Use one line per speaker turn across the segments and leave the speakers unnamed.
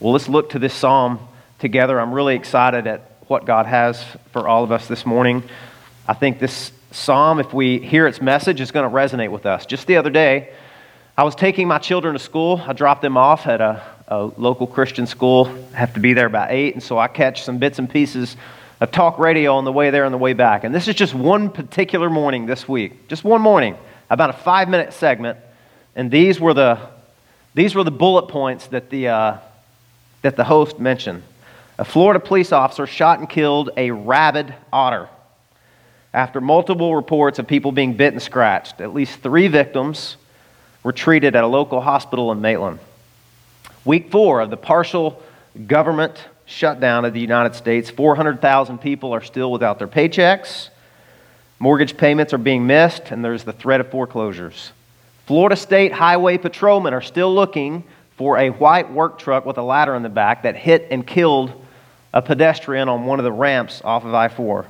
Well, let's look to this psalm together. I'm really excited at what God has for all of us this morning. I think this psalm, if we hear its message, is going to resonate with us. Just the other day, I was taking my children to school. I dropped them off at a, a local Christian school. I have to be there by 8, and so I catch some bits and pieces of talk radio on the way there and the way back. And this is just one particular morning this week, just one morning, about a five minute segment. And these were the, these were the bullet points that the, uh, that the host mentioned. A Florida police officer shot and killed a rabid otter after multiple reports of people being bit and scratched. At least three victims were treated at a local hospital in Maitland. Week four of the partial government shutdown of the United States, 400,000 people are still without their paychecks. Mortgage payments are being missed, and there's the threat of foreclosures. Florida State Highway Patrolmen are still looking for a white work truck with a ladder in the back that hit and killed a pedestrian on one of the ramps off of I 4.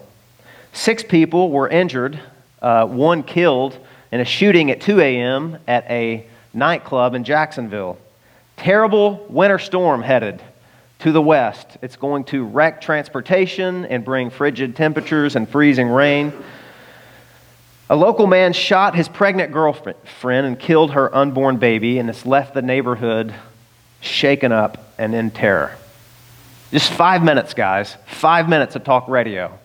Six people were injured, uh, one killed in a shooting at 2 a.m. at a nightclub in Jacksonville. Terrible winter storm headed to the west. It's going to wreck transportation and bring frigid temperatures and freezing rain. A local man shot his pregnant girlfriend and killed her unborn baby, and it's left the neighborhood shaken up and in terror. Just five minutes, guys. Five minutes of talk radio.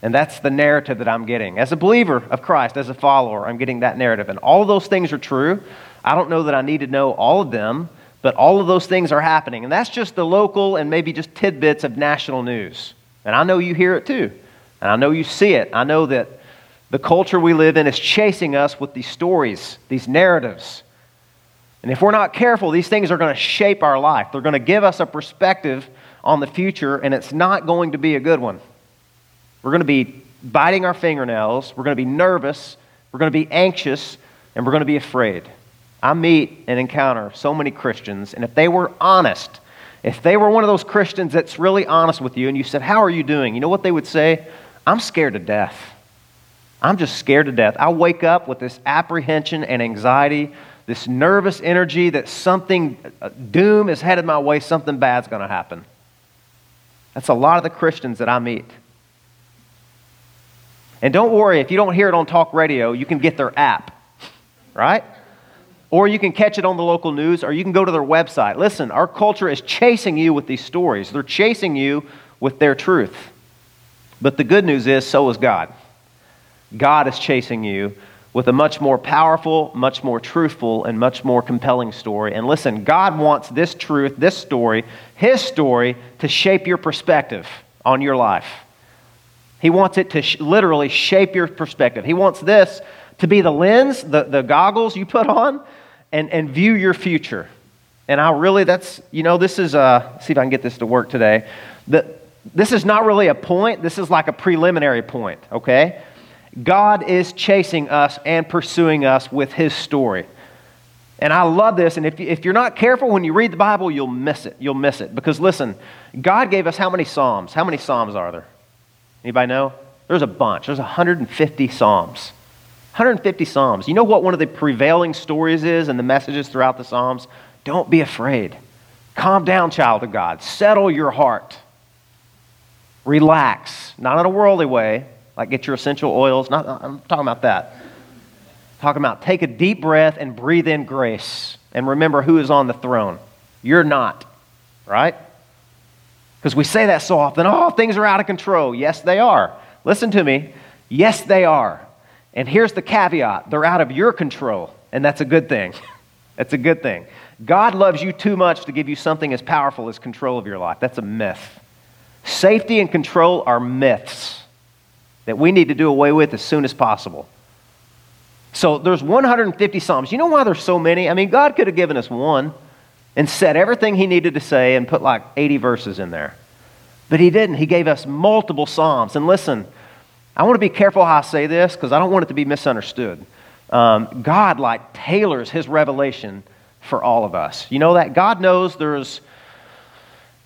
And that's the narrative that I'm getting. As a believer of Christ, as a follower, I'm getting that narrative. And all of those things are true. I don't know that I need to know all of them, but all of those things are happening. And that's just the local and maybe just tidbits of national news. And I know you hear it too. And I know you see it. I know that the culture we live in is chasing us with these stories, these narratives. And if we're not careful, these things are going to shape our life. They're going to give us a perspective on the future, and it's not going to be a good one. We're going to be biting our fingernails, we're going to be nervous, we're going to be anxious, and we're going to be afraid. I meet and encounter so many Christians, and if they were honest, if they were one of those Christians that's really honest with you, and you said, How are you doing? You know what they would say? I'm scared to death. I'm just scared to death. I wake up with this apprehension and anxiety, this nervous energy that something, uh, doom is headed my way, something bad's going to happen. That's a lot of the Christians that I meet. And don't worry, if you don't hear it on talk radio, you can get their app, right? Or you can catch it on the local news, or you can go to their website. Listen, our culture is chasing you with these stories, they're chasing you with their truth. But the good news is, so is God. God is chasing you with a much more powerful, much more truthful, and much more compelling story. And listen, God wants this truth, this story, His story, to shape your perspective on your life. He wants it to sh- literally shape your perspective. He wants this to be the lens, the, the goggles you put on, and, and view your future. And I really, that's, you know, this is, uh, see if I can get this to work today. The, this is not really a point, this is like a preliminary point, okay? God is chasing us and pursuing us with his story. And I love this. And if, if you're not careful when you read the Bible, you'll miss it. You'll miss it. Because listen, God gave us how many Psalms? How many Psalms are there? Anybody know? There's a bunch. There's 150 Psalms. 150 Psalms. You know what one of the prevailing stories is and the messages throughout the Psalms? Don't be afraid. Calm down, child of God. Settle your heart. Relax. Not in a worldly way, like get your essential oils. Not, I'm talking about that. Talking about take a deep breath and breathe in grace. And remember who is on the throne. You're not, right? Because we say that so often. Oh, things are out of control. Yes, they are. Listen to me. Yes, they are. And here's the caveat they're out of your control, and that's a good thing. that's a good thing. God loves you too much to give you something as powerful as control of your life. That's a myth. Safety and control are myths that we need to do away with as soon as possible. So there's 150 Psalms. You know why there's so many? I mean, God could have given us one and said everything he needed to say and put like 80 verses in there. But he didn't. He gave us multiple Psalms. And listen, I want to be careful how I say this because I don't want it to be misunderstood. Um, God, like, tailors his revelation for all of us. You know that? God knows there's,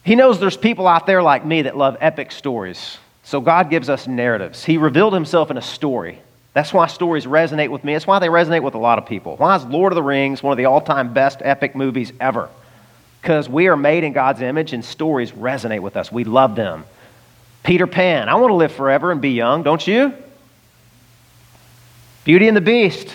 he knows there's people out there like me that love epic stories. So God gives us narratives. He revealed himself in a story. That's why stories resonate with me. That's why they resonate with a lot of people. Why is Lord of the Rings one of the all time best epic movies ever? because we are made in God's image and stories resonate with us. We love them. Peter Pan, I want to live forever and be young, don't you? Beauty and the Beast.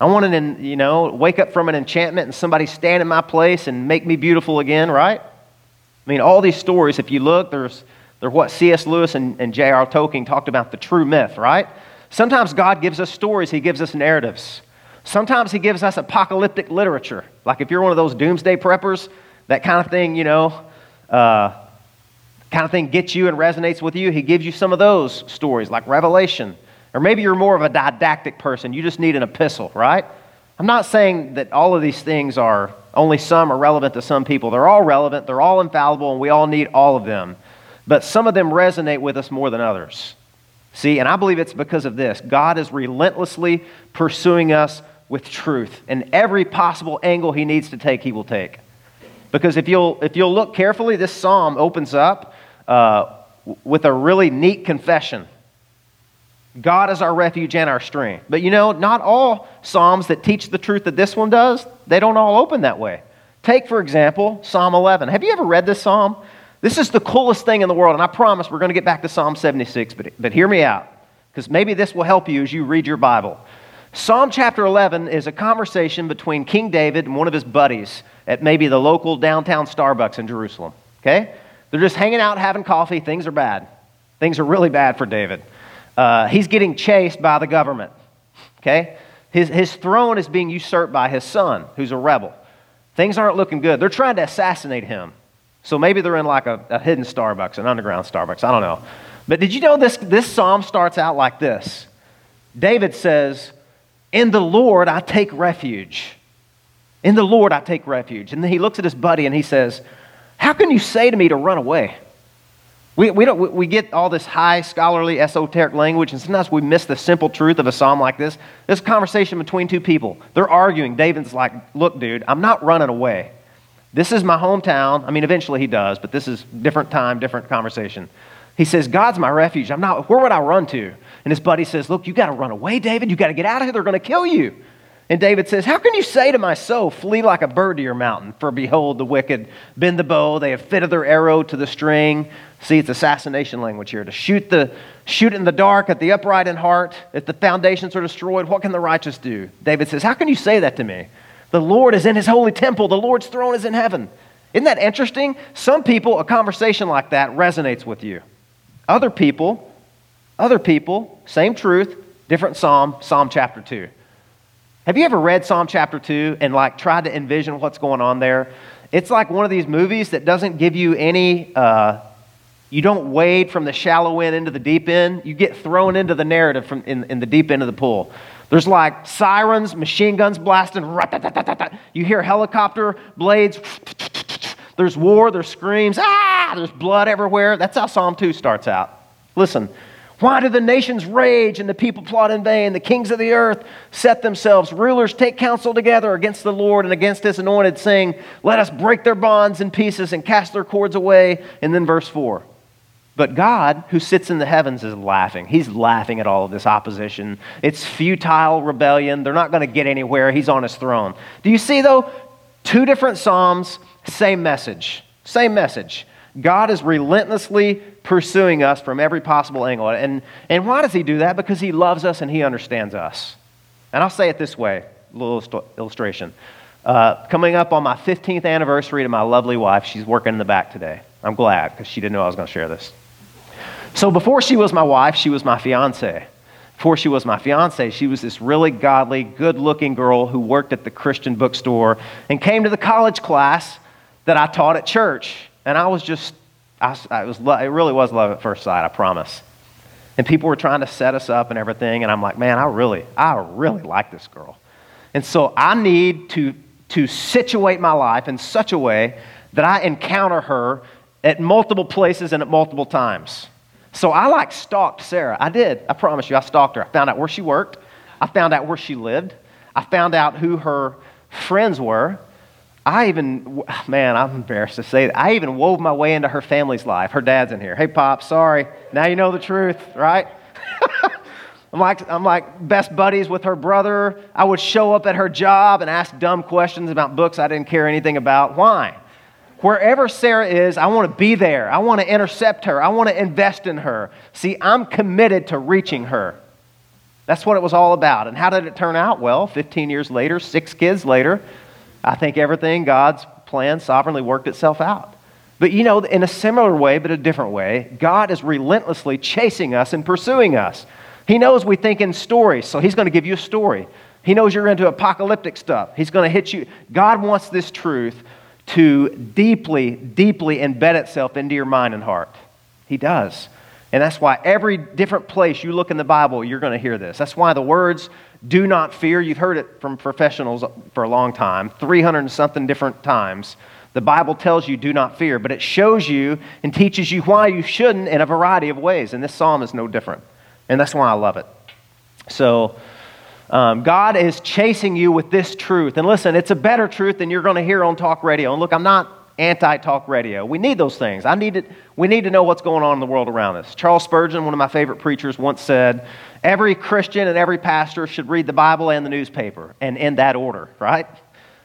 I want to, you know, wake up from an enchantment and somebody stand in my place and make me beautiful again, right? I mean, all these stories, if you look, there's, they're what C.S. Lewis and, and J.R. Tolkien talked about the true myth, right? Sometimes God gives us stories, He gives us narratives. Sometimes He gives us apocalyptic literature. Like if you're one of those doomsday preppers, that kind of thing, you know, uh, kind of thing gets you and resonates with you. He gives you some of those stories, like Revelation. Or maybe you're more of a didactic person. You just need an epistle, right? I'm not saying that all of these things are, only some are relevant to some people. They're all relevant, they're all infallible, and we all need all of them. But some of them resonate with us more than others. See, and I believe it's because of this. God is relentlessly pursuing us with truth. And every possible angle he needs to take, he will take. Because if you'll, if you'll look carefully, this psalm opens up uh, with a really neat confession. God is our refuge and our strength. But you know, not all psalms that teach the truth that this one does, they don't all open that way. Take, for example, Psalm 11. Have you ever read this psalm? This is the coolest thing in the world, and I promise we're going to get back to Psalm 76, but, but hear me out, because maybe this will help you as you read your Bible. Psalm chapter 11 is a conversation between King David and one of his buddies at maybe the local downtown Starbucks in Jerusalem. Okay? They're just hanging out, having coffee. Things are bad. Things are really bad for David. Uh, he's getting chased by the government. Okay? His, his throne is being usurped by his son, who's a rebel. Things aren't looking good. They're trying to assassinate him. So maybe they're in like a, a hidden Starbucks, an underground Starbucks. I don't know. But did you know this, this psalm starts out like this? David says, In the Lord I take refuge. In the Lord I take refuge. And then he looks at his buddy and he says, How can you say to me to run away? We, we, don't, we get all this high scholarly esoteric language, and sometimes we miss the simple truth of a psalm like this. This conversation between two people. They're arguing. David's like, Look, dude, I'm not running away. This is my hometown. I mean, eventually he does, but this is different time, different conversation. He says, God's my refuge. I'm not, where would I run to? And his buddy says, Look, you got to run away, David. You got to get out of here. They're going to kill you. And David says, How can you say to my soul, Flee like a bird to your mountain? For behold, the wicked bend the bow. They have fitted their arrow to the string. See, it's assassination language here. To shoot, the, shoot in the dark at the upright in heart. If the foundations are destroyed, what can the righteous do? David says, How can you say that to me? The Lord is in his holy temple, the Lord's throne is in heaven. Isn't that interesting? Some people, a conversation like that resonates with you. Other people, other people, same truth, different psalm, Psalm chapter 2. Have you ever read Psalm chapter 2 and like tried to envision what's going on there? It's like one of these movies that doesn't give you any, uh, you don't wade from the shallow end into the deep end. You get thrown into the narrative from in, in the deep end of the pool. There's like sirens, machine guns blasting. You hear helicopter blades. There's war, there's screams. Ah, there's blood everywhere. That's how Psalm 2 starts out. Listen. Why do the nations rage and the people plot in vain? The kings of the earth set themselves. Rulers take counsel together against the Lord and against his anointed, saying, Let us break their bonds in pieces and cast their cords away. And then verse 4 but God, who sits in the heavens, is laughing. He's laughing at all of this opposition. It's futile rebellion. They're not going to get anywhere. He's on his throne. Do you see, though? Two different Psalms, same message. Same message. God is relentlessly pursuing us from every possible angle. And, and why does he do that? Because he loves us and he understands us. And I'll say it this way a little illustration. Uh, coming up on my 15th anniversary to my lovely wife, she's working in the back today. I'm glad because she didn't know I was going to share this. So before she was my wife, she was my fiance. Before she was my fiance, she was this really godly, good looking girl who worked at the Christian bookstore and came to the college class that I taught at church. And I was just, I, I was, it really was love at first sight, I promise. And people were trying to set us up and everything. And I'm like, man, I really, I really like this girl. And so I need to, to situate my life in such a way that I encounter her at multiple places and at multiple times. So I like stalked Sarah. I did. I promise you, I stalked her. I found out where she worked. I found out where she lived. I found out who her friends were. I even, man, I'm embarrassed to say that. I even wove my way into her family's life. Her dad's in here. Hey, Pop, sorry. Now you know the truth, right? I'm like, I'm like best buddies with her brother. I would show up at her job and ask dumb questions about books I didn't care anything about. Why? Wherever Sarah is, I want to be there. I want to intercept her. I want to invest in her. See, I'm committed to reaching her. That's what it was all about. And how did it turn out? Well, 15 years later, six kids later, I think everything God's plan sovereignly worked itself out. But you know, in a similar way, but a different way, God is relentlessly chasing us and pursuing us. He knows we think in stories, so He's going to give you a story. He knows you're into apocalyptic stuff. He's going to hit you. God wants this truth to deeply, deeply embed itself into your mind and heart. He does. And that's why every different place you look in the Bible, you're going to hear this. That's why the words do not fear, you've heard it from professionals for a long time, 300 and something different times. The Bible tells you do not fear, but it shows you and teaches you why you shouldn't in a variety of ways. And this psalm is no different. And that's why I love it. So, um, God is chasing you with this truth. And listen, it's a better truth than you're going to hear on talk radio. And look, I'm not anti talk radio. We need those things. I need to, we need to know what's going on in the world around us. Charles Spurgeon, one of my favorite preachers, once said, Every Christian and every pastor should read the Bible and the newspaper, and in that order, right?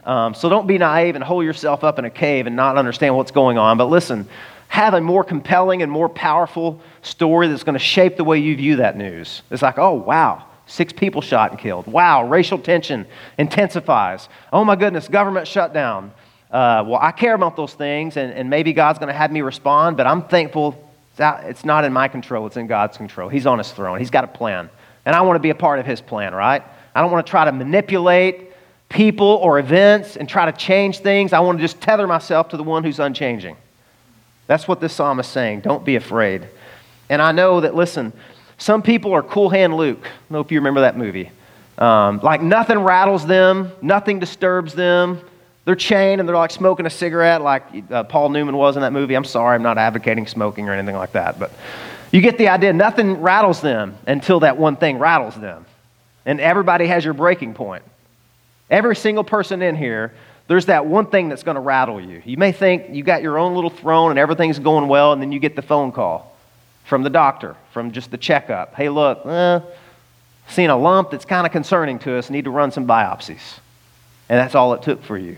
Um, so don't be naive and hold yourself up in a cave and not understand what's going on. But listen, have a more compelling and more powerful story that's going to shape the way you view that news. It's like, oh, wow, six people shot and killed. Wow, racial tension intensifies. Oh, my goodness, government shutdown. Uh, well, I care about those things, and, and maybe God's going to have me respond, but I'm thankful it's not in my control, it's in God's control. He's on his throne, He's got a plan. And I want to be a part of His plan, right? I don't want to try to manipulate people or events and try to change things. I want to just tether myself to the one who's unchanging. That's what this psalm is saying. Don't be afraid. And I know that, listen, some people are cool hand Luke. I don't know if you remember that movie. Um, like nothing rattles them, nothing disturbs them. They're chained and they're like smoking a cigarette, like uh, Paul Newman was in that movie. I'm sorry, I'm not advocating smoking or anything like that, but you get the idea. Nothing rattles them until that one thing rattles them. And everybody has your breaking point. Every single person in here, there's that one thing that's going to rattle you. You may think you got your own little throne and everything's going well, and then you get the phone call from the doctor, from just the checkup. Hey, look, eh, seeing a lump that's kind of concerning to us, need to run some biopsies. And that's all it took for you.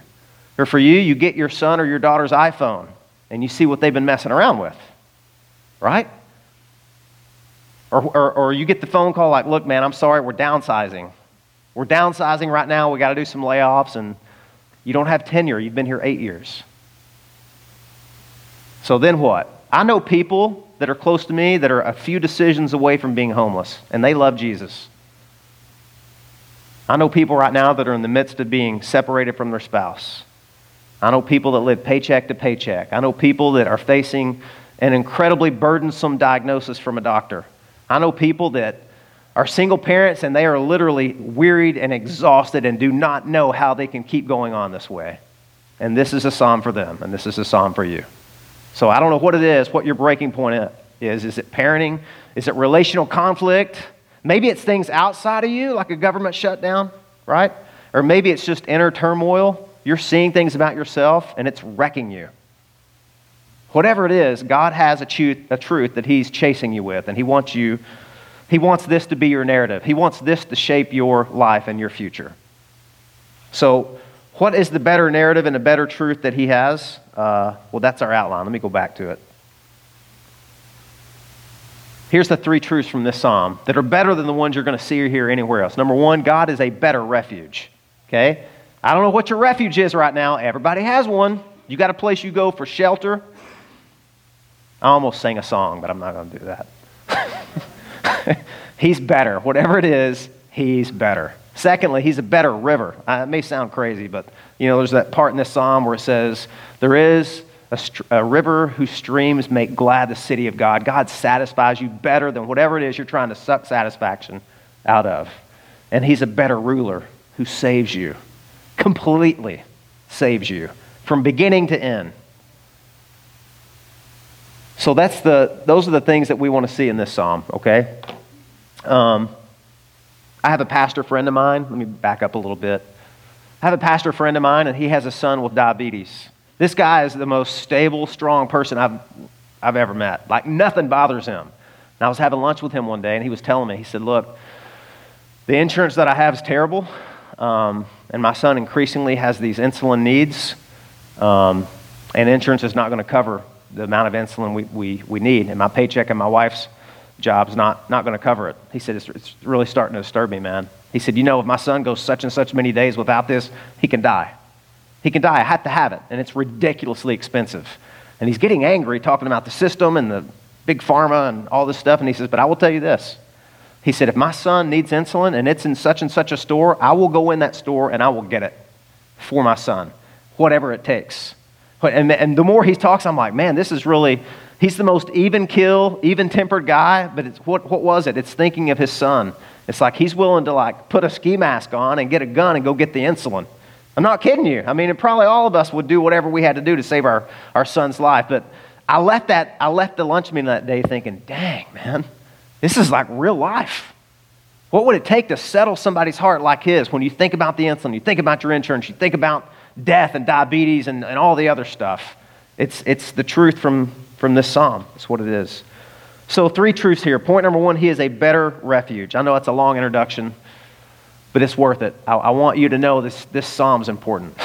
Or for you, you get your son or your daughter's iPhone and you see what they've been messing around with, right? Or, or, or you get the phone call like, look, man, I'm sorry, we're downsizing. We're downsizing right now. We got to do some layoffs, and you don't have tenure. You've been here eight years. So then what? I know people that are close to me that are a few decisions away from being homeless, and they love Jesus. I know people right now that are in the midst of being separated from their spouse. I know people that live paycheck to paycheck. I know people that are facing an incredibly burdensome diagnosis from a doctor. I know people that are single parents and they are literally wearied and exhausted and do not know how they can keep going on this way. And this is a psalm for them, and this is a psalm for you. So I don't know what it is, what your breaking point is. Is it parenting? Is it relational conflict? Maybe it's things outside of you, like a government shutdown, right? Or maybe it's just inner turmoil. You're seeing things about yourself and it's wrecking you. Whatever it is, God has a, truth, a truth that He's chasing you with, and He wants you. He wants this to be your narrative. He wants this to shape your life and your future. So, what is the better narrative and the better truth that he has? Uh, well, that's our outline. Let me go back to it. Here's the three truths from this psalm that are better than the ones you're going to see or hear anywhere else. Number one, God is a better refuge. Okay? I don't know what your refuge is right now. Everybody has one. You got a place you go for shelter. I almost sang a song, but I'm not going to do that. he's better. Whatever it is, he's better. Secondly, he's a better river. Uh, it may sound crazy, but you know, there's that part in this psalm where it says, "There is a, a, river whose streams make glad the city of God." God satisfies you better than whatever it is you're trying to suck satisfaction out of, and He's a better ruler who saves you completely saves you from beginning to end. So that's the, those are the things that we want to see in this psalm, okay? Um, I have a pastor friend of mine. Let me back up a little bit. I have a pastor friend of mine, and he has a son with diabetes. This guy is the most stable, strong person I've, I've ever met. Like, nothing bothers him. And I was having lunch with him one day, and he was telling me, he said, Look, the insurance that I have is terrible. Um, and my son increasingly has these insulin needs. Um, And insurance is not going to cover the amount of insulin we, we, we need. And my paycheck and my wife's job's not, not going to cover it. He said, it's, it's really starting to disturb me, man. He said, You know, if my son goes such and such many days without this, he can die. He can die. I have to have it. And it's ridiculously expensive. And he's getting angry talking about the system and the big pharma and all this stuff. And he says, But I will tell you this. He said, If my son needs insulin and it's in such and such a store, I will go in that store and I will get it for my son, whatever it takes. And, and the more he talks, I'm like, man, this is really, he's the most even kill, even tempered guy, but it's, what, what was it? It's thinking of his son. It's like he's willing to like put a ski mask on and get a gun and go get the insulin. I'm not kidding you. I mean, probably all of us would do whatever we had to do to save our, our son's life. But I left that, I left the lunch meeting that day thinking, dang, man, this is like real life. What would it take to settle somebody's heart like his when you think about the insulin, you think about your insurance, you think about death and diabetes and, and all the other stuff? It's, it's the truth from, from this psalm. It's what it is. So, three truths here. Point number one, he is a better refuge. I know that's a long introduction, but it's worth it. I, I want you to know this, this psalm's important.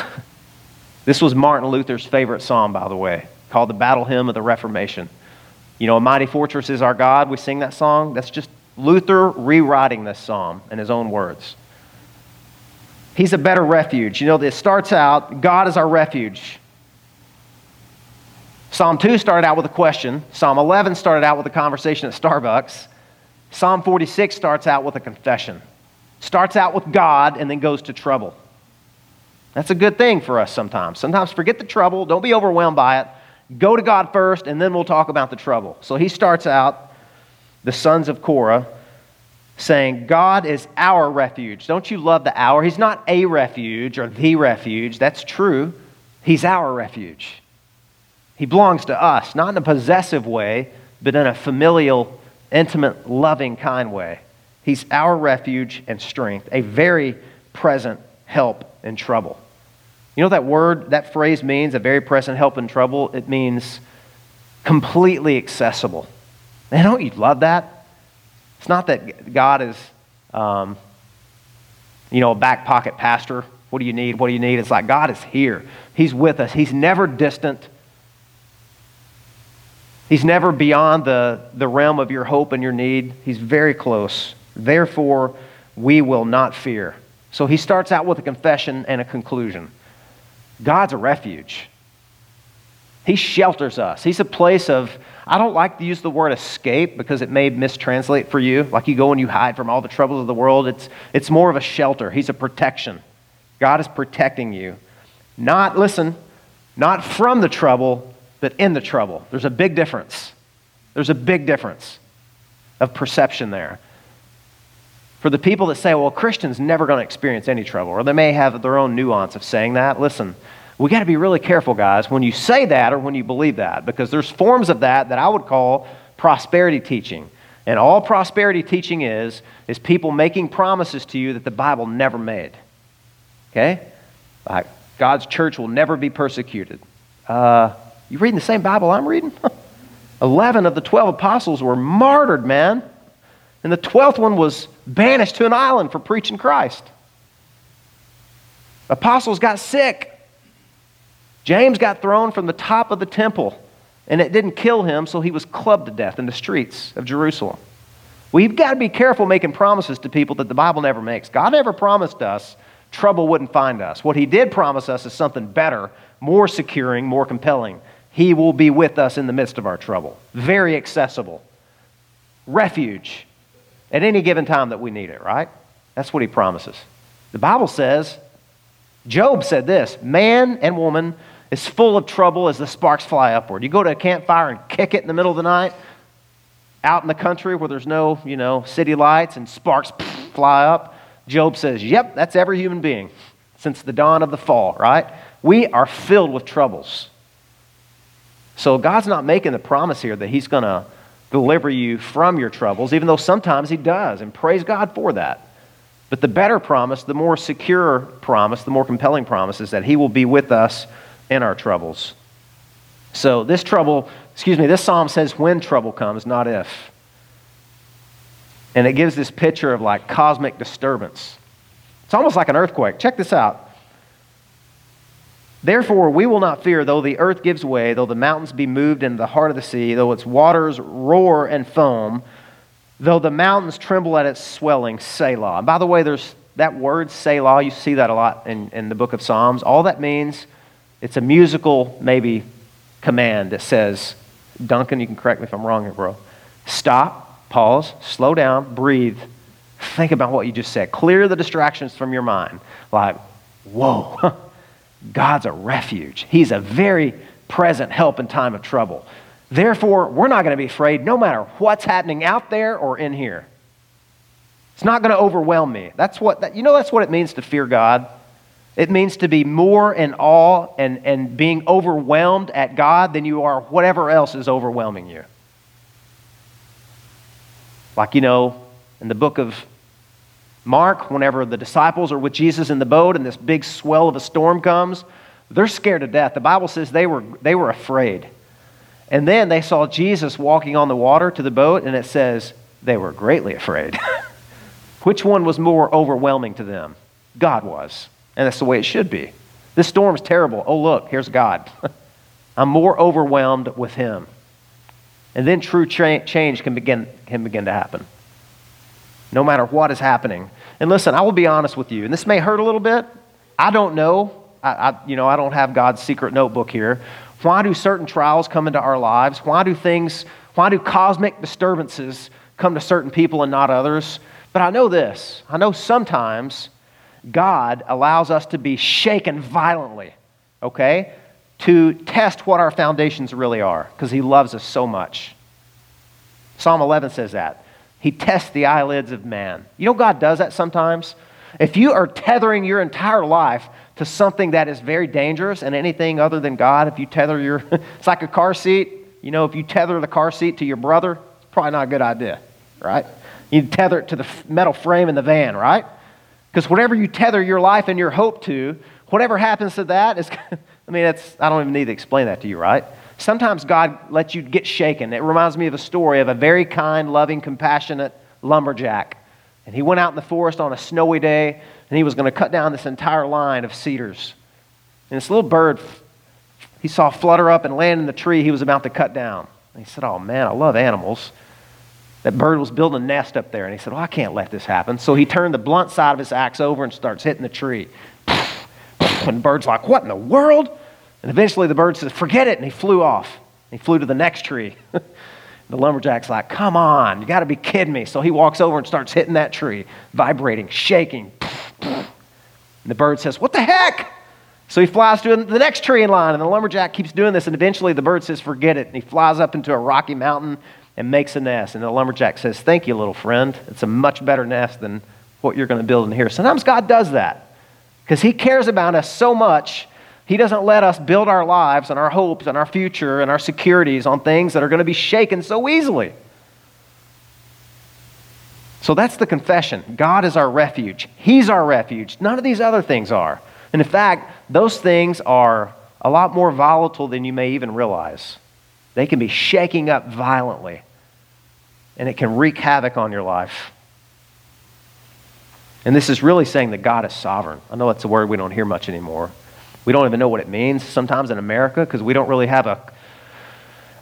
this was Martin Luther's favorite psalm, by the way, called the Battle Hymn of the Reformation. You know, a mighty fortress is our God. We sing that song. That's just Luther rewriting this psalm in his own words. He's a better refuge. You know, it starts out God is our refuge. Psalm 2 started out with a question. Psalm 11 started out with a conversation at Starbucks. Psalm 46 starts out with a confession. Starts out with God and then goes to trouble. That's a good thing for us sometimes. Sometimes forget the trouble, don't be overwhelmed by it. Go to God first, and then we'll talk about the trouble. So he starts out the sons of Korah, saying, God is our refuge. Don't you love the our? He's not a refuge or the refuge. That's true. He's our refuge. He belongs to us, not in a possessive way, but in a familial, intimate, loving kind way. He's our refuge and strength, a very present help in trouble. You know that word, that phrase means a very present help in trouble? It means completely accessible. Man, don't you love that? It's not that God is, um, you know, a back pocket pastor. What do you need? What do you need? It's like God is here. He's with us. He's never distant. He's never beyond the, the realm of your hope and your need. He's very close. Therefore, we will not fear. So he starts out with a confession and a conclusion God's a refuge. He shelters us. He's a place of I don't like to use the word escape because it may mistranslate for you. Like you go and you hide from all the troubles of the world. It's, it's more of a shelter. He's a protection. God is protecting you. Not, listen, not from the trouble, but in the trouble. There's a big difference. There's a big difference of perception there. For the people that say, well, Christians never going to experience any trouble, or they may have their own nuance of saying that, listen, we got to be really careful, guys, when you say that or when you believe that, because there's forms of that that I would call prosperity teaching. And all prosperity teaching is, is people making promises to you that the Bible never made. Okay? Like, God's church will never be persecuted. Uh, you reading the same Bible I'm reading? 11 of the 12 apostles were martyred, man. And the 12th one was banished to an island for preaching Christ. Apostles got sick. James got thrown from the top of the temple, and it didn't kill him, so he was clubbed to death in the streets of Jerusalem. We've got to be careful making promises to people that the Bible never makes. God never promised us trouble wouldn't find us. What He did promise us is something better, more securing, more compelling. He will be with us in the midst of our trouble. Very accessible. Refuge at any given time that we need it, right? That's what He promises. The Bible says, Job said this man and woman is full of trouble as the sparks fly upward. You go to a campfire and kick it in the middle of the night, out in the country where there's no, you know, city lights and sparks fly up. Job says, Yep, that's every human being since the dawn of the fall, right? We are filled with troubles. So God's not making the promise here that He's going to deliver you from your troubles, even though sometimes He does, and praise God for that. But the better promise, the more secure promise, the more compelling promise is that He will be with us in our troubles. So this trouble, excuse me, this psalm says when trouble comes, not if. And it gives this picture of like cosmic disturbance. It's almost like an earthquake. Check this out. Therefore, we will not fear, though the earth gives way, though the mountains be moved in the heart of the sea, though its waters roar and foam, though the mountains tremble at its swelling, Selah. And by the way, there's that word, Selah, you see that a lot in, in the book of Psalms. All that means, it's a musical, maybe, command that says, Duncan, you can correct me if I'm wrong here, bro. Stop, pause, slow down, breathe, think about what you just said. Clear the distractions from your mind. Like, whoa, God's a refuge. He's a very present help in time of trouble. Therefore, we're not going to be afraid no matter what's happening out there or in here. It's not going to overwhelm me. That's what, that, you know, that's what it means to fear God. It means to be more in awe and, and being overwhelmed at God than you are whatever else is overwhelming you. Like, you know, in the book of Mark, whenever the disciples are with Jesus in the boat and this big swell of a storm comes, they're scared to death. The Bible says they were, they were afraid. And then they saw Jesus walking on the water to the boat, and it says they were greatly afraid. Which one was more overwhelming to them? God was. And that's the way it should be. This storm's terrible. Oh, look, here's God. I'm more overwhelmed with Him. And then true cha- change can begin, can begin to happen no matter what is happening. And listen, I will be honest with you, and this may hurt a little bit. I don't know. I, I, you know, I don't have God's secret notebook here. Why do certain trials come into our lives? Why do things, why do cosmic disturbances come to certain people and not others? But I know this. I know sometimes God allows us to be shaken violently, okay, to test what our foundations really are, because He loves us so much. Psalm 11 says that. He tests the eyelids of man. You know, God does that sometimes. If you are tethering your entire life to something that is very dangerous and anything other than God, if you tether your, it's like a car seat. You know, if you tether the car seat to your brother, it's probably not a good idea, right? You tether it to the metal frame in the van, right? Because whatever you tether your life and your hope to, whatever happens to that is, I mean, that's, I don't even need to explain that to you, right? Sometimes God lets you get shaken. It reminds me of a story of a very kind, loving, compassionate lumberjack. And he went out in the forest on a snowy day, and he was going to cut down this entire line of cedars. And this little bird he saw flutter up and land in the tree he was about to cut down. And he said, Oh man, I love animals. That bird was building a nest up there. And he said, Well, I can't let this happen. So he turned the blunt side of his axe over and starts hitting the tree. And the bird's like, What in the world? And eventually the bird says, Forget it. And he flew off. He flew to the next tree. the lumberjack's like, Come on, you got to be kidding me. So he walks over and starts hitting that tree, vibrating, shaking. And the bird says, What the heck? So he flies to the next tree in line, and the lumberjack keeps doing this. And eventually the bird says, Forget it. And he flies up into a rocky mountain and makes a nest. And the lumberjack says, Thank you, little friend. It's a much better nest than what you're going to build in here. Sometimes God does that because he cares about us so much he doesn't let us build our lives and our hopes and our future and our securities on things that are going to be shaken so easily. So that's the confession. God is our refuge. He's our refuge. None of these other things are. And in fact, those things are a lot more volatile than you may even realize. They can be shaking up violently, and it can wreak havoc on your life. And this is really saying that God is sovereign. I know that's a word we don't hear much anymore. We don't even know what it means sometimes in America because we don't really have a,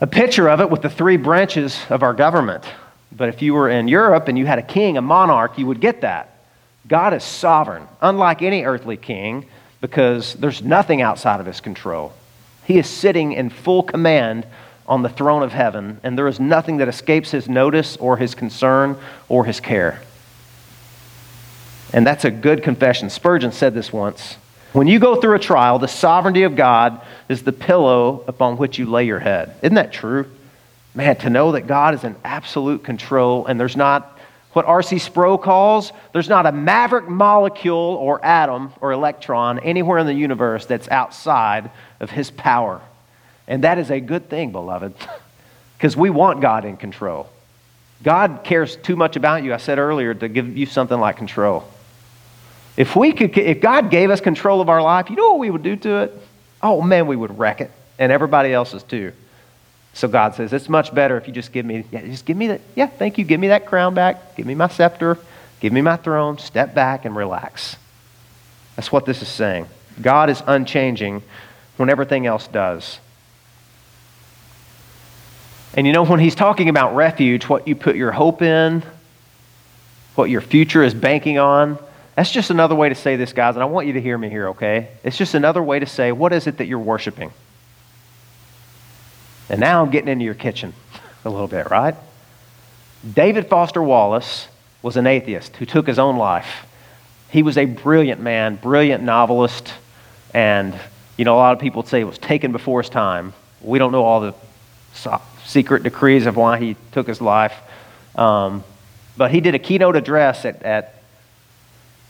a picture of it with the three branches of our government. But if you were in Europe and you had a king, a monarch, you would get that. God is sovereign, unlike any earthly king, because there's nothing outside of his control. He is sitting in full command on the throne of heaven, and there is nothing that escapes his notice or his concern or his care. And that's a good confession. Spurgeon said this once. When you go through a trial, the sovereignty of God is the pillow upon which you lay your head. Isn't that true? Man, to know that God is in absolute control and there's not what R.C. Sproul calls there's not a maverick molecule or atom or electron anywhere in the universe that's outside of his power. And that is a good thing, beloved, because we want God in control. God cares too much about you, I said earlier, to give you something like control. If we could, if God gave us control of our life, you know what we would do to it? Oh man, we would wreck it, and everybody else's too. So God says, it's much better if you just give me, yeah, just give me that, yeah, thank you, give me that crown back, give me my scepter, give me my throne, step back and relax. That's what this is saying. God is unchanging when everything else does. And you know, when he's talking about refuge, what you put your hope in, what your future is banking on, that's just another way to say this, guys, and I want you to hear me here, okay? It's just another way to say, what is it that you're worshiping? And now I'm getting into your kitchen a little bit, right? David Foster Wallace was an atheist who took his own life. He was a brilliant man, brilliant novelist, and you know, a lot of people say it was taken before his time. We don't know all the secret decrees of why he took his life. Um, but he did a keynote address at, at,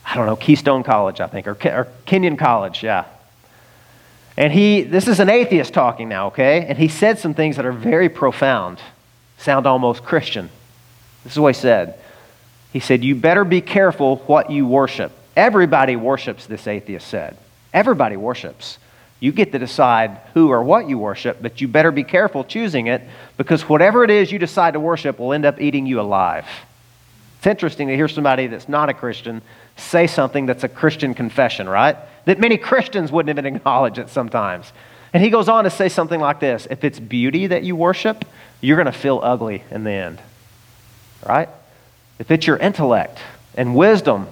I don't know, Keystone College, I think, or, or Kenyon College, yeah. And he, this is an atheist talking now, okay? And he said some things that are very profound, sound almost Christian. This is what he said. He said, You better be careful what you worship. Everybody worships, this atheist said. Everybody worships. You get to decide who or what you worship, but you better be careful choosing it because whatever it is you decide to worship will end up eating you alive. It's interesting to hear somebody that's not a Christian say something that's a Christian confession, right? That many Christians wouldn't even acknowledge it sometimes. And he goes on to say something like this If it's beauty that you worship, you're going to feel ugly in the end, right? If it's your intellect and wisdom,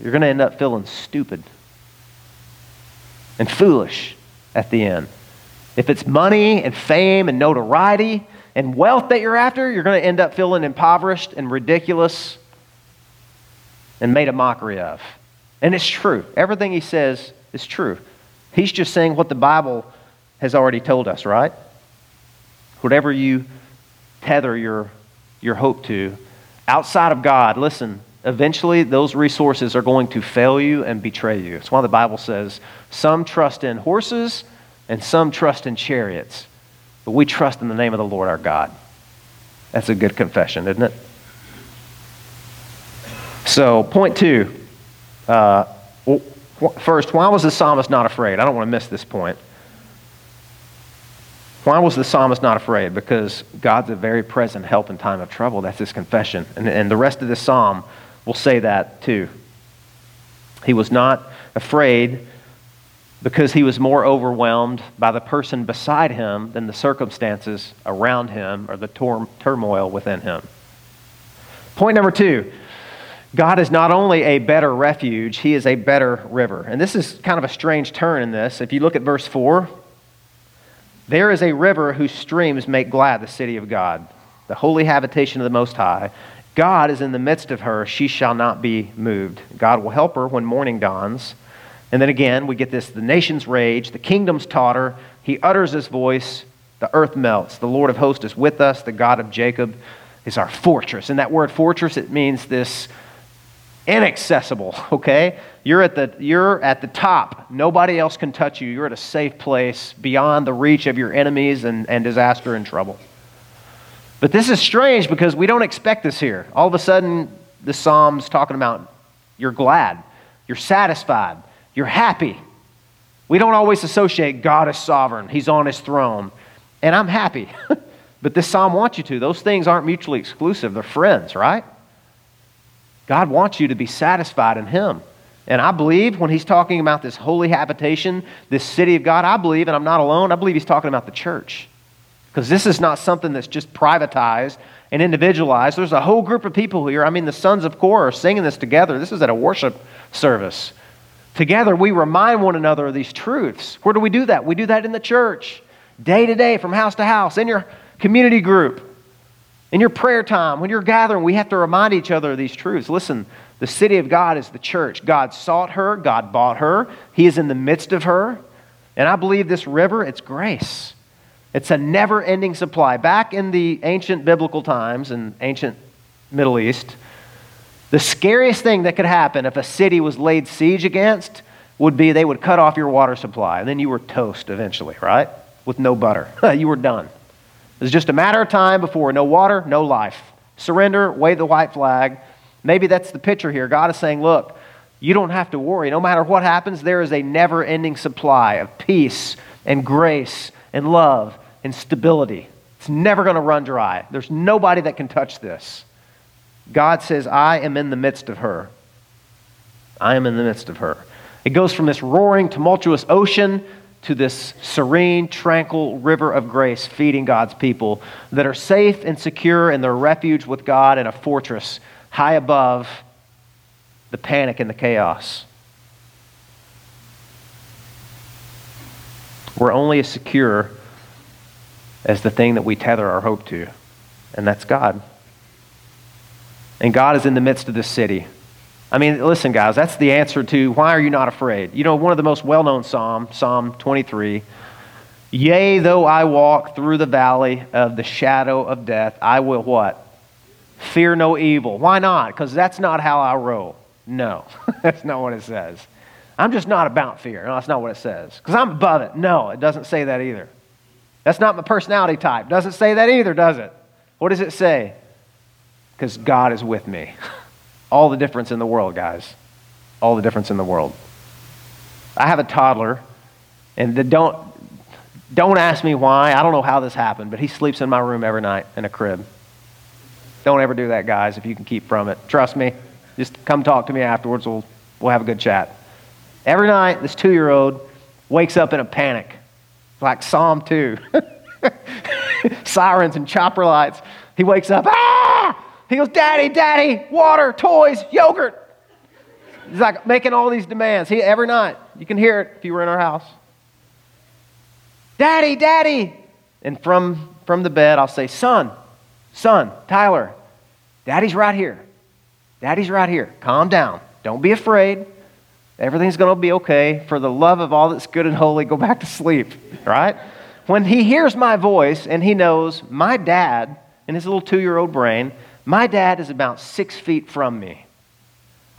you're going to end up feeling stupid and foolish at the end. If it's money and fame and notoriety and wealth that you're after, you're going to end up feeling impoverished and ridiculous and made a mockery of. And it's true. Everything he says is true. He's just saying what the Bible has already told us, right? Whatever you tether your, your hope to outside of God, listen, eventually those resources are going to fail you and betray you. That's why the Bible says some trust in horses and some trust in chariots, but we trust in the name of the Lord our God. That's a good confession, isn't it? So, point two. Uh, first, why was the psalmist not afraid? I don't want to miss this point. Why was the psalmist not afraid? Because God's a very present help in time of trouble. That's his confession. And, and the rest of this psalm will say that too. He was not afraid because he was more overwhelmed by the person beside him than the circumstances around him or the tor- turmoil within him. Point number two God is not only a better refuge, he is a better river. And this is kind of a strange turn in this. If you look at verse 4, there is a river whose streams make glad the city of God, the holy habitation of the Most High. God is in the midst of her, she shall not be moved. God will help her when morning dawns. And then again, we get this the nations rage, the kingdoms totter, he utters his voice, the earth melts. The Lord of hosts is with us, the God of Jacob is our fortress. And that word fortress, it means this inaccessible, okay? You're at the, you're at the top. Nobody else can touch you. You're at a safe place beyond the reach of your enemies and, and disaster and trouble. But this is strange because we don't expect this here. All of a sudden, the Psalm's talking about you're glad, you're satisfied, you're happy. We don't always associate God as sovereign, He's on His throne, and I'm happy. but this Psalm wants you to. Those things aren't mutually exclusive, they're friends, right? God wants you to be satisfied in Him. And I believe when He's talking about this holy habitation, this city of God, I believe, and I'm not alone, I believe He's talking about the church. Because this is not something that's just privatized and individualized. There's a whole group of people here. I mean, the sons of Korah are singing this together. This is at a worship service. Together, we remind one another of these truths. Where do we do that? We do that in the church, day to day, from house to house, in your community group. In your prayer time, when you're gathering, we have to remind each other of these truths. Listen, the city of God is the church. God sought her, God bought her, He is in the midst of her. And I believe this river, it's grace. It's a never ending supply. Back in the ancient biblical times and ancient Middle East, the scariest thing that could happen if a city was laid siege against would be they would cut off your water supply, and then you were toast eventually, right? With no butter. you were done. It was just a matter of time before no water, no life. Surrender, wave the white flag. Maybe that's the picture here. God is saying, look, you don't have to worry. No matter what happens, there is a never ending supply of peace and grace and love and stability. It's never going to run dry. There's nobody that can touch this. God says, I am in the midst of her. I am in the midst of her. It goes from this roaring, tumultuous ocean to this serene, tranquil river of grace feeding God's people that are safe and secure in their refuge with God in a fortress high above the panic and the chaos. We're only as secure as the thing that we tether our hope to, and that's God. And God is in the midst of this city. I mean, listen, guys, that's the answer to why are you not afraid? You know, one of the most well known Psalm, Psalm 23. Yea, though I walk through the valley of the shadow of death, I will what? Fear no evil. Why not? Because that's not how I roll. No, that's not what it says. I'm just not about fear. No, that's not what it says. Because I'm above it. No, it doesn't say that either. That's not my personality type. Doesn't say that either, does it? What does it say? Because God is with me. All the difference in the world, guys. All the difference in the world. I have a toddler, and don't, don't ask me why. I don't know how this happened, but he sleeps in my room every night in a crib. Don't ever do that, guys, if you can keep from it. Trust me. Just come talk to me afterwards. We'll, we'll have a good chat. Every night, this two year old wakes up in a panic, like Psalm 2. Sirens and chopper lights. He wakes up, ah! He goes, Daddy, Daddy, water, toys, yogurt. He's like making all these demands. He, every night, you can hear it if you were in our house. Daddy, Daddy. And from, from the bed, I'll say, Son, Son, Tyler, Daddy's right here. Daddy's right here. Calm down. Don't be afraid. Everything's going to be okay. For the love of all that's good and holy, go back to sleep, right? When he hears my voice and he knows my dad in his little two year old brain my dad is about six feet from me.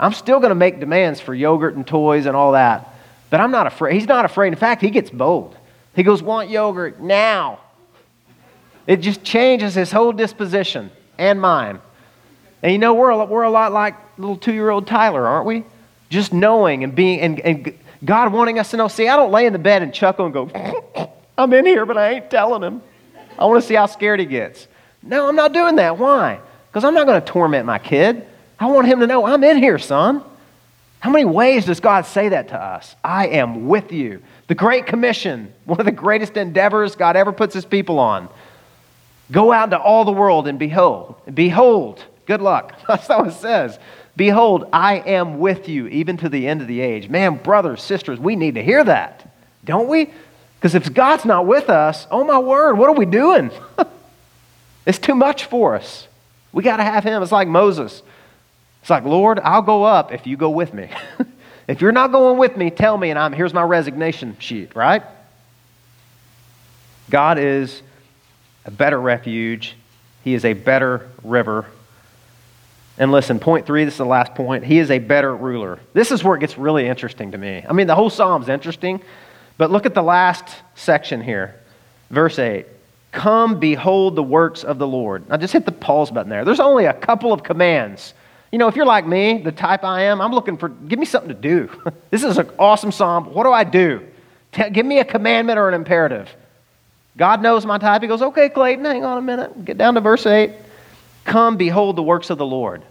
I'm still going to make demands for yogurt and toys and all that, but I'm not afraid. He's not afraid. In fact, he gets bold. He goes, Want yogurt now. It just changes his whole disposition and mine. And you know, we're a, we're a lot like little two year old Tyler, aren't we? Just knowing and being, and, and God wanting us to know. See, I don't lay in the bed and chuckle and go, I'm in here, but I ain't telling him. I want to see how scared he gets. No, I'm not doing that. Why? Because I'm not going to torment my kid. I want him to know I'm in here, son. How many ways does God say that to us? I am with you. The Great Commission, one of the greatest endeavors God ever puts his people on. Go out into all the world and behold. Behold, good luck. That's how it says. Behold, I am with you even to the end of the age. Man, brothers, sisters, we need to hear that, don't we? Because if God's not with us, oh my word, what are we doing? it's too much for us. We got to have him. It's like Moses. It's like, Lord, I'll go up if you go with me. if you're not going with me, tell me, and I'm here's my resignation sheet, right? God is a better refuge. He is a better river. And listen, point three, this is the last point. He is a better ruler. This is where it gets really interesting to me. I mean, the whole psalm's interesting, but look at the last section here. Verse 8. Come behold the works of the Lord. Now just hit the pause button there. There's only a couple of commands. You know, if you're like me, the type I am, I'm looking for, give me something to do. this is an awesome psalm. What do I do? give me a commandment or an imperative. God knows my type. He goes, okay, Clayton, hang on a minute. Get down to verse 8. Come behold the works of the Lord.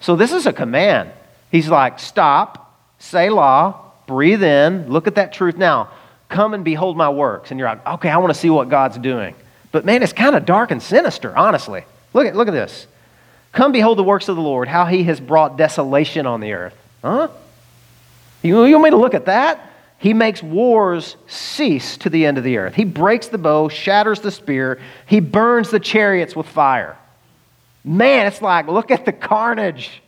So this is a command. He's like, stop, Selah, breathe in, look at that truth. Now, come and behold my works. And you're like, okay, I want to see what God's doing. But man, it's kind of dark and sinister, honestly. Look at, look at this. Come behold the works of the Lord, how he has brought desolation on the earth. Huh? You, you want me to look at that? He makes wars cease to the end of the earth. He breaks the bow, shatters the spear, he burns the chariots with fire. Man, it's like, look at the carnage.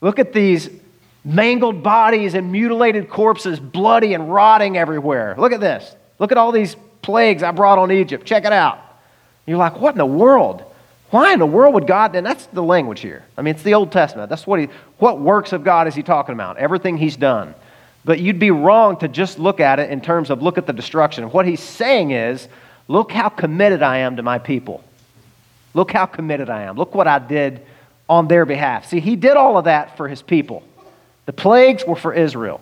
Look at these mangled bodies and mutilated corpses, bloody and rotting everywhere. Look at this. Look at all these plagues I brought on Egypt. Check it out. You're like, what in the world? Why in the world would God? And that's the language here. I mean, it's the Old Testament. That's what he, what works of God is he talking about? Everything he's done. But you'd be wrong to just look at it in terms of look at the destruction. What he's saying is, look how committed I am to my people. Look how committed I am. Look what I did on their behalf. See, he did all of that for his people. The plagues were for Israel.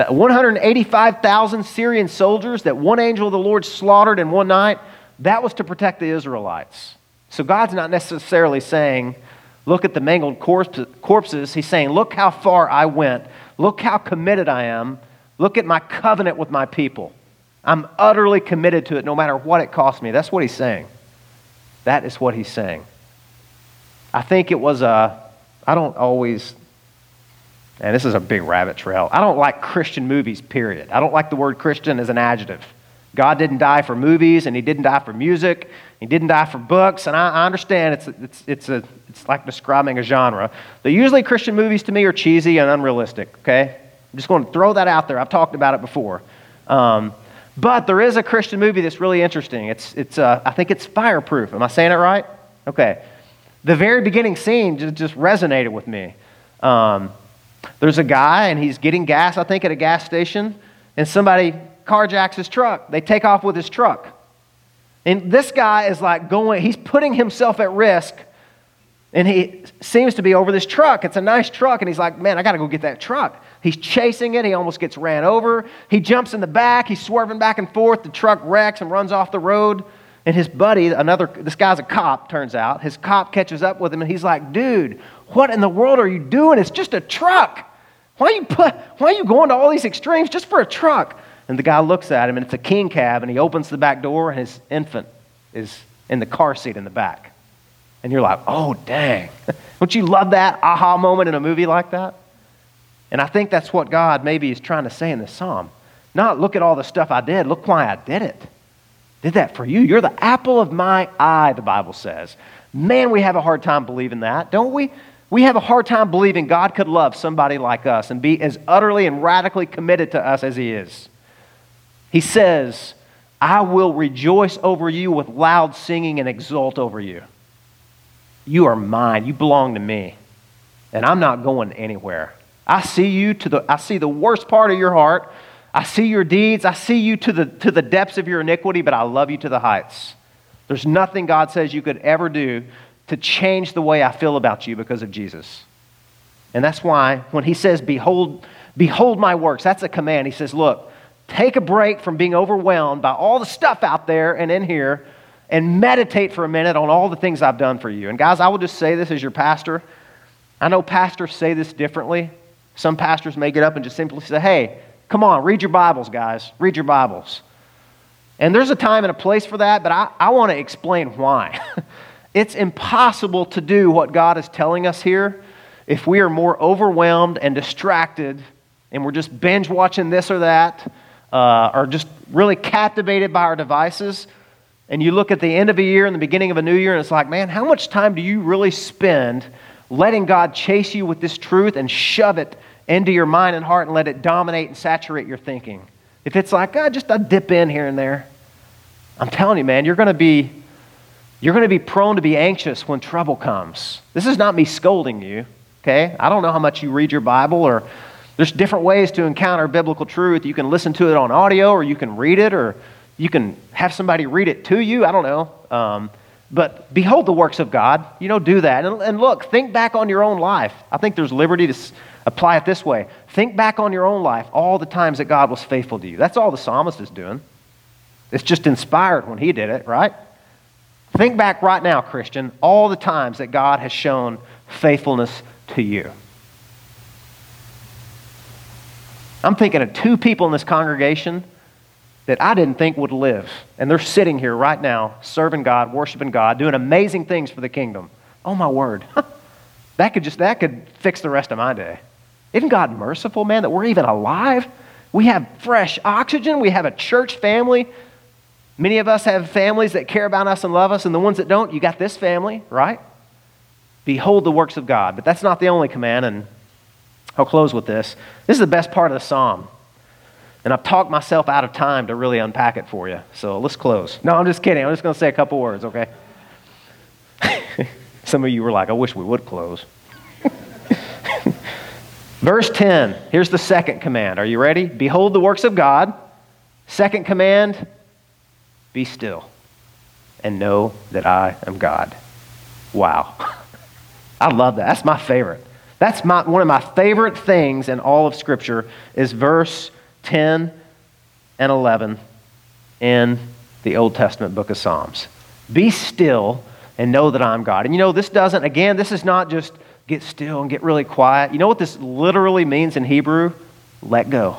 That 185,000 Syrian soldiers that one angel of the Lord slaughtered in one night, that was to protect the Israelites. So God's not necessarily saying, look at the mangled corpses. He's saying, look how far I went. Look how committed I am. Look at my covenant with my people. I'm utterly committed to it no matter what it costs me. That's what he's saying. That is what he's saying. I think it was a, I don't always, and this is a big rabbit trail. I don't like Christian movies, period. I don't like the word Christian as an adjective. God didn't die for movies, and He didn't die for music. He didn't die for books, and I, I understand it's, it's, it's, a, it's like describing a genre. But usually, Christian movies to me are cheesy and unrealistic, okay? I'm just going to throw that out there. I've talked about it before. Um, but there is a Christian movie that's really interesting. It's, it's, uh, I think it's Fireproof. Am I saying it right? Okay. The very beginning scene just, just resonated with me. Um, there's a guy, and he's getting gas, I think, at a gas station, and somebody carjacks his truck. They take off with his truck. And this guy is like going, he's putting himself at risk. And he seems to be over this truck. It's a nice truck. And he's like, man, I got to go get that truck. He's chasing it. He almost gets ran over. He jumps in the back. He's swerving back and forth. The truck wrecks and runs off the road. And his buddy, another, this guy's a cop, turns out. His cop catches up with him and he's like, dude, what in the world are you doing? It's just a truck. Why are you, put, why are you going to all these extremes just for a truck? And the guy looks at him, and it's a king cab, and he opens the back door, and his infant is in the car seat in the back. And you're like, oh, dang. Don't you love that aha moment in a movie like that? And I think that's what God maybe is trying to say in this psalm. Not look at all the stuff I did, look why I did it. Did that for you. You're the apple of my eye, the Bible says. Man, we have a hard time believing that, don't we? We have a hard time believing God could love somebody like us and be as utterly and radically committed to us as He is. He says, I will rejoice over you with loud singing and exult over you. You are mine. You belong to me. And I'm not going anywhere. I see you to the I see the worst part of your heart. I see your deeds. I see you to the to the depths of your iniquity, but I love you to the heights. There's nothing God says you could ever do to change the way I feel about you because of Jesus. And that's why when he says, Behold, behold my works, that's a command. He says, Look, Take a break from being overwhelmed by all the stuff out there and in here and meditate for a minute on all the things I've done for you. And guys, I will just say this as your pastor. I know pastors say this differently. Some pastors may get up and just simply say, hey, come on, read your Bibles, guys. Read your Bibles. And there's a time and a place for that, but I, I want to explain why. it's impossible to do what God is telling us here if we are more overwhelmed and distracted and we're just binge watching this or that uh, are just really captivated by our devices, and you look at the end of a year and the beginning of a new year, and it's like, man, how much time do you really spend letting God chase you with this truth and shove it into your mind and heart and let it dominate and saturate your thinking? If it's like, oh, just a dip in here and there, I'm telling you, man, you're going to be you're going to be prone to be anxious when trouble comes. This is not me scolding you, okay? I don't know how much you read your Bible or there's different ways to encounter biblical truth. You can listen to it on audio, or you can read it, or you can have somebody read it to you. I don't know. Um, but behold the works of God. You know, do that. And, and, look, think back on your own life. I think there's liberty to apply it this way. Think back on your own life, all the times that God was faithful to you. That's all the psalmist is doing. It's just inspired when he did it, right? Think back right now, Christian, all the times that God has shown faithfulness to you. I'm thinking of two people in this congregation that I didn't think would live. And they're sitting here right now, serving God, worshiping God, doing amazing things for the kingdom. Oh my word. that could just that could fix the rest of my day. Isn't God merciful, man, that we're even alive? We have fresh oxygen, we have a church family. Many of us have families that care about us and love us, and the ones that don't, you got this family, right? Behold the works of God. But that's not the only command, and I'll close with this. This is the best part of the psalm. And I've talked myself out of time to really unpack it for you. So let's close. No, I'm just kidding. I'm just going to say a couple words, okay? Some of you were like, I wish we would close. Verse 10, here's the second command. Are you ready? Behold the works of God. Second command, be still and know that I am God. Wow. I love that. That's my favorite. That's my, one of my favorite things in all of Scripture is verse 10 and 11 in the Old Testament book of Psalms. Be still and know that I'm God. And you know, this doesn't, again, this is not just get still and get really quiet. You know what this literally means in Hebrew? Let go.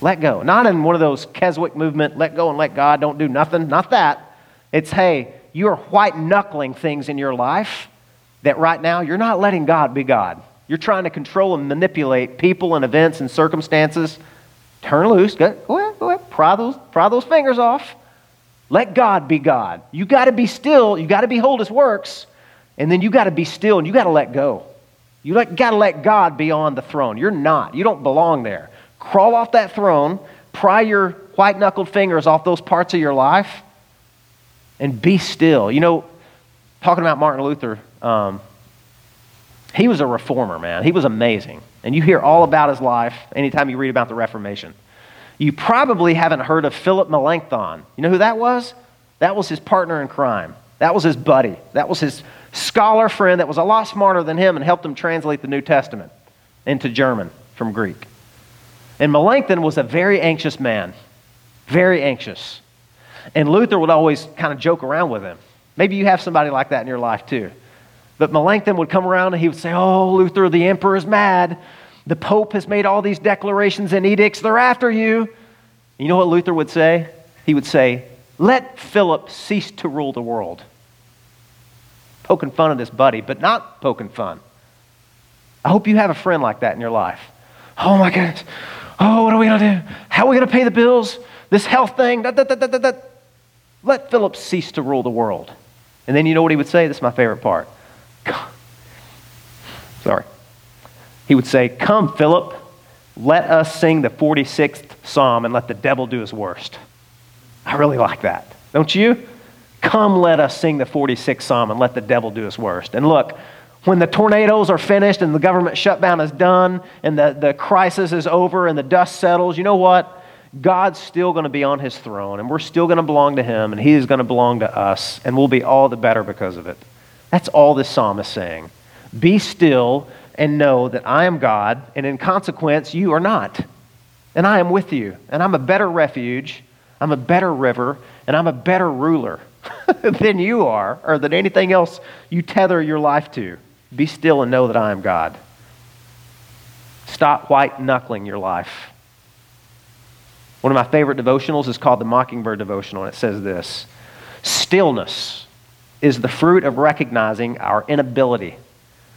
Let go. Not in one of those Keswick movement, let go and let God, don't do nothing. Not that. It's, hey, you are white knuckling things in your life that right now you're not letting God be God. You're trying to control and manipulate people and events and circumstances. Turn loose. Go, go ahead, go ahead. Pry those, pry those fingers off. Let God be God. You got to be still. You got to behold His works. And then you got to be still and you got to let go. You got to let God be on the throne. You're not. You don't belong there. Crawl off that throne, pry your white knuckled fingers off those parts of your life, and be still. You know, talking about Martin Luther, um, he was a reformer, man. He was amazing. And you hear all about his life anytime you read about the Reformation. You probably haven't heard of Philip Melanchthon. You know who that was? That was his partner in crime. That was his buddy. That was his scholar friend that was a lot smarter than him and helped him translate the New Testament into German from Greek. And Melanchthon was a very anxious man, very anxious. And Luther would always kind of joke around with him. Maybe you have somebody like that in your life too. But Melanchthon would come around and he would say, Oh, Luther, the emperor is mad. The Pope has made all these declarations and edicts. They're after you. You know what Luther would say? He would say, Let Philip cease to rule the world poking fun of this buddy, but not poking fun. I hope you have a friend like that in your life. Oh my goodness. Oh, what are we going to do? How are we going to pay the bills? This health thing. Da, da, da, Let Philip cease to rule the world. And then you know what he would say? This is my favorite part. Sorry. He would say, Come, Philip, let us sing the 46th psalm and let the devil do his worst. I really like that. Don't you? Come, let us sing the 46th Psalm and let the devil do his worst. And look, when the tornadoes are finished and the government shutdown is done and the, the crisis is over and the dust settles, you know what? God's still going to be on his throne and we're still going to belong to him and he is going to belong to us and we'll be all the better because of it. That's all this psalm is saying. Be still and know that I am God and in consequence you are not. And I am with you and I'm a better refuge, I'm a better river, and I'm a better ruler. than you are or than anything else you tether your life to. Be still and know that I am God. Stop white knuckling your life. One of my favorite devotionals is called the Mockingbird Devotional, and it says this Stillness is the fruit of recognizing our inability.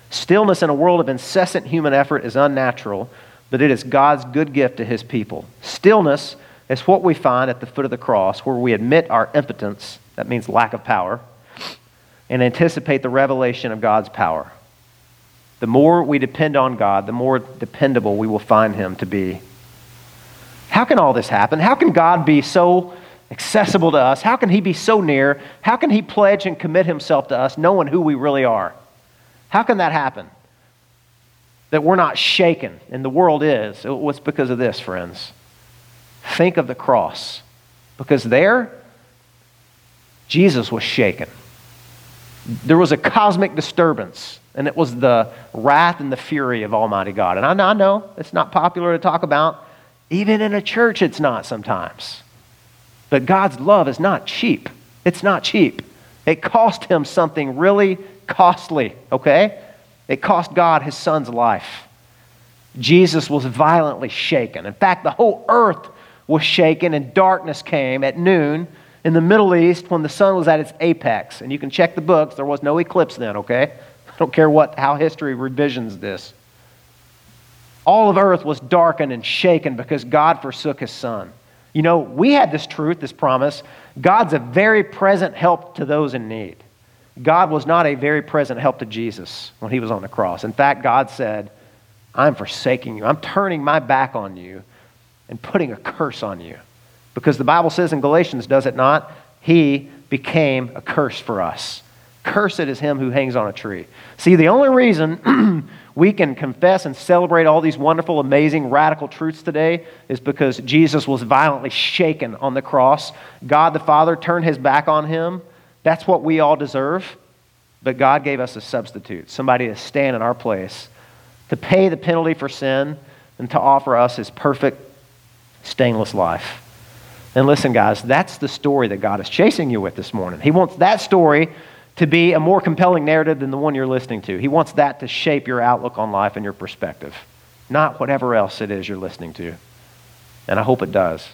Stillness in a world of incessant human effort is unnatural, but it is God's good gift to his people. Stillness is what we find at the foot of the cross, where we admit our impotence that means lack of power. And anticipate the revelation of God's power. The more we depend on God, the more dependable we will find Him to be. How can all this happen? How can God be so accessible to us? How can He be so near? How can He pledge and commit Himself to us, knowing who we really are? How can that happen? That we're not shaken, and the world is. What's because of this, friends? Think of the cross. Because there, Jesus was shaken. There was a cosmic disturbance, and it was the wrath and the fury of Almighty God. And I know, it's not popular to talk about. Even in a church, it's not sometimes. But God's love is not cheap. It's not cheap. It cost him something really costly, okay? It cost God his son's life. Jesus was violently shaken. In fact, the whole earth was shaken, and darkness came at noon in the Middle East when the sun was at its apex. And you can check the books, there was no eclipse then, okay? I don't care what, how history revisions this. All of earth was darkened and shaken because God forsook his son. You know, we had this truth, this promise. God's a very present help to those in need. God was not a very present help to Jesus when he was on the cross. In fact, God said, I'm forsaking you. I'm turning my back on you and putting a curse on you. Because the Bible says in Galatians, does it not? He became a curse for us. Cursed is him who hangs on a tree. See, the only reason we can confess and celebrate all these wonderful, amazing, radical truths today is because Jesus was violently shaken on the cross. God the Father turned his back on him. That's what we all deserve. But God gave us a substitute, somebody to stand in our place, to pay the penalty for sin, and to offer us his perfect, stainless life. And listen, guys, that's the story that God is chasing you with this morning. He wants that story to be a more compelling narrative than the one you're listening to. He wants that to shape your outlook on life and your perspective, not whatever else it is you're listening to. And I hope it does.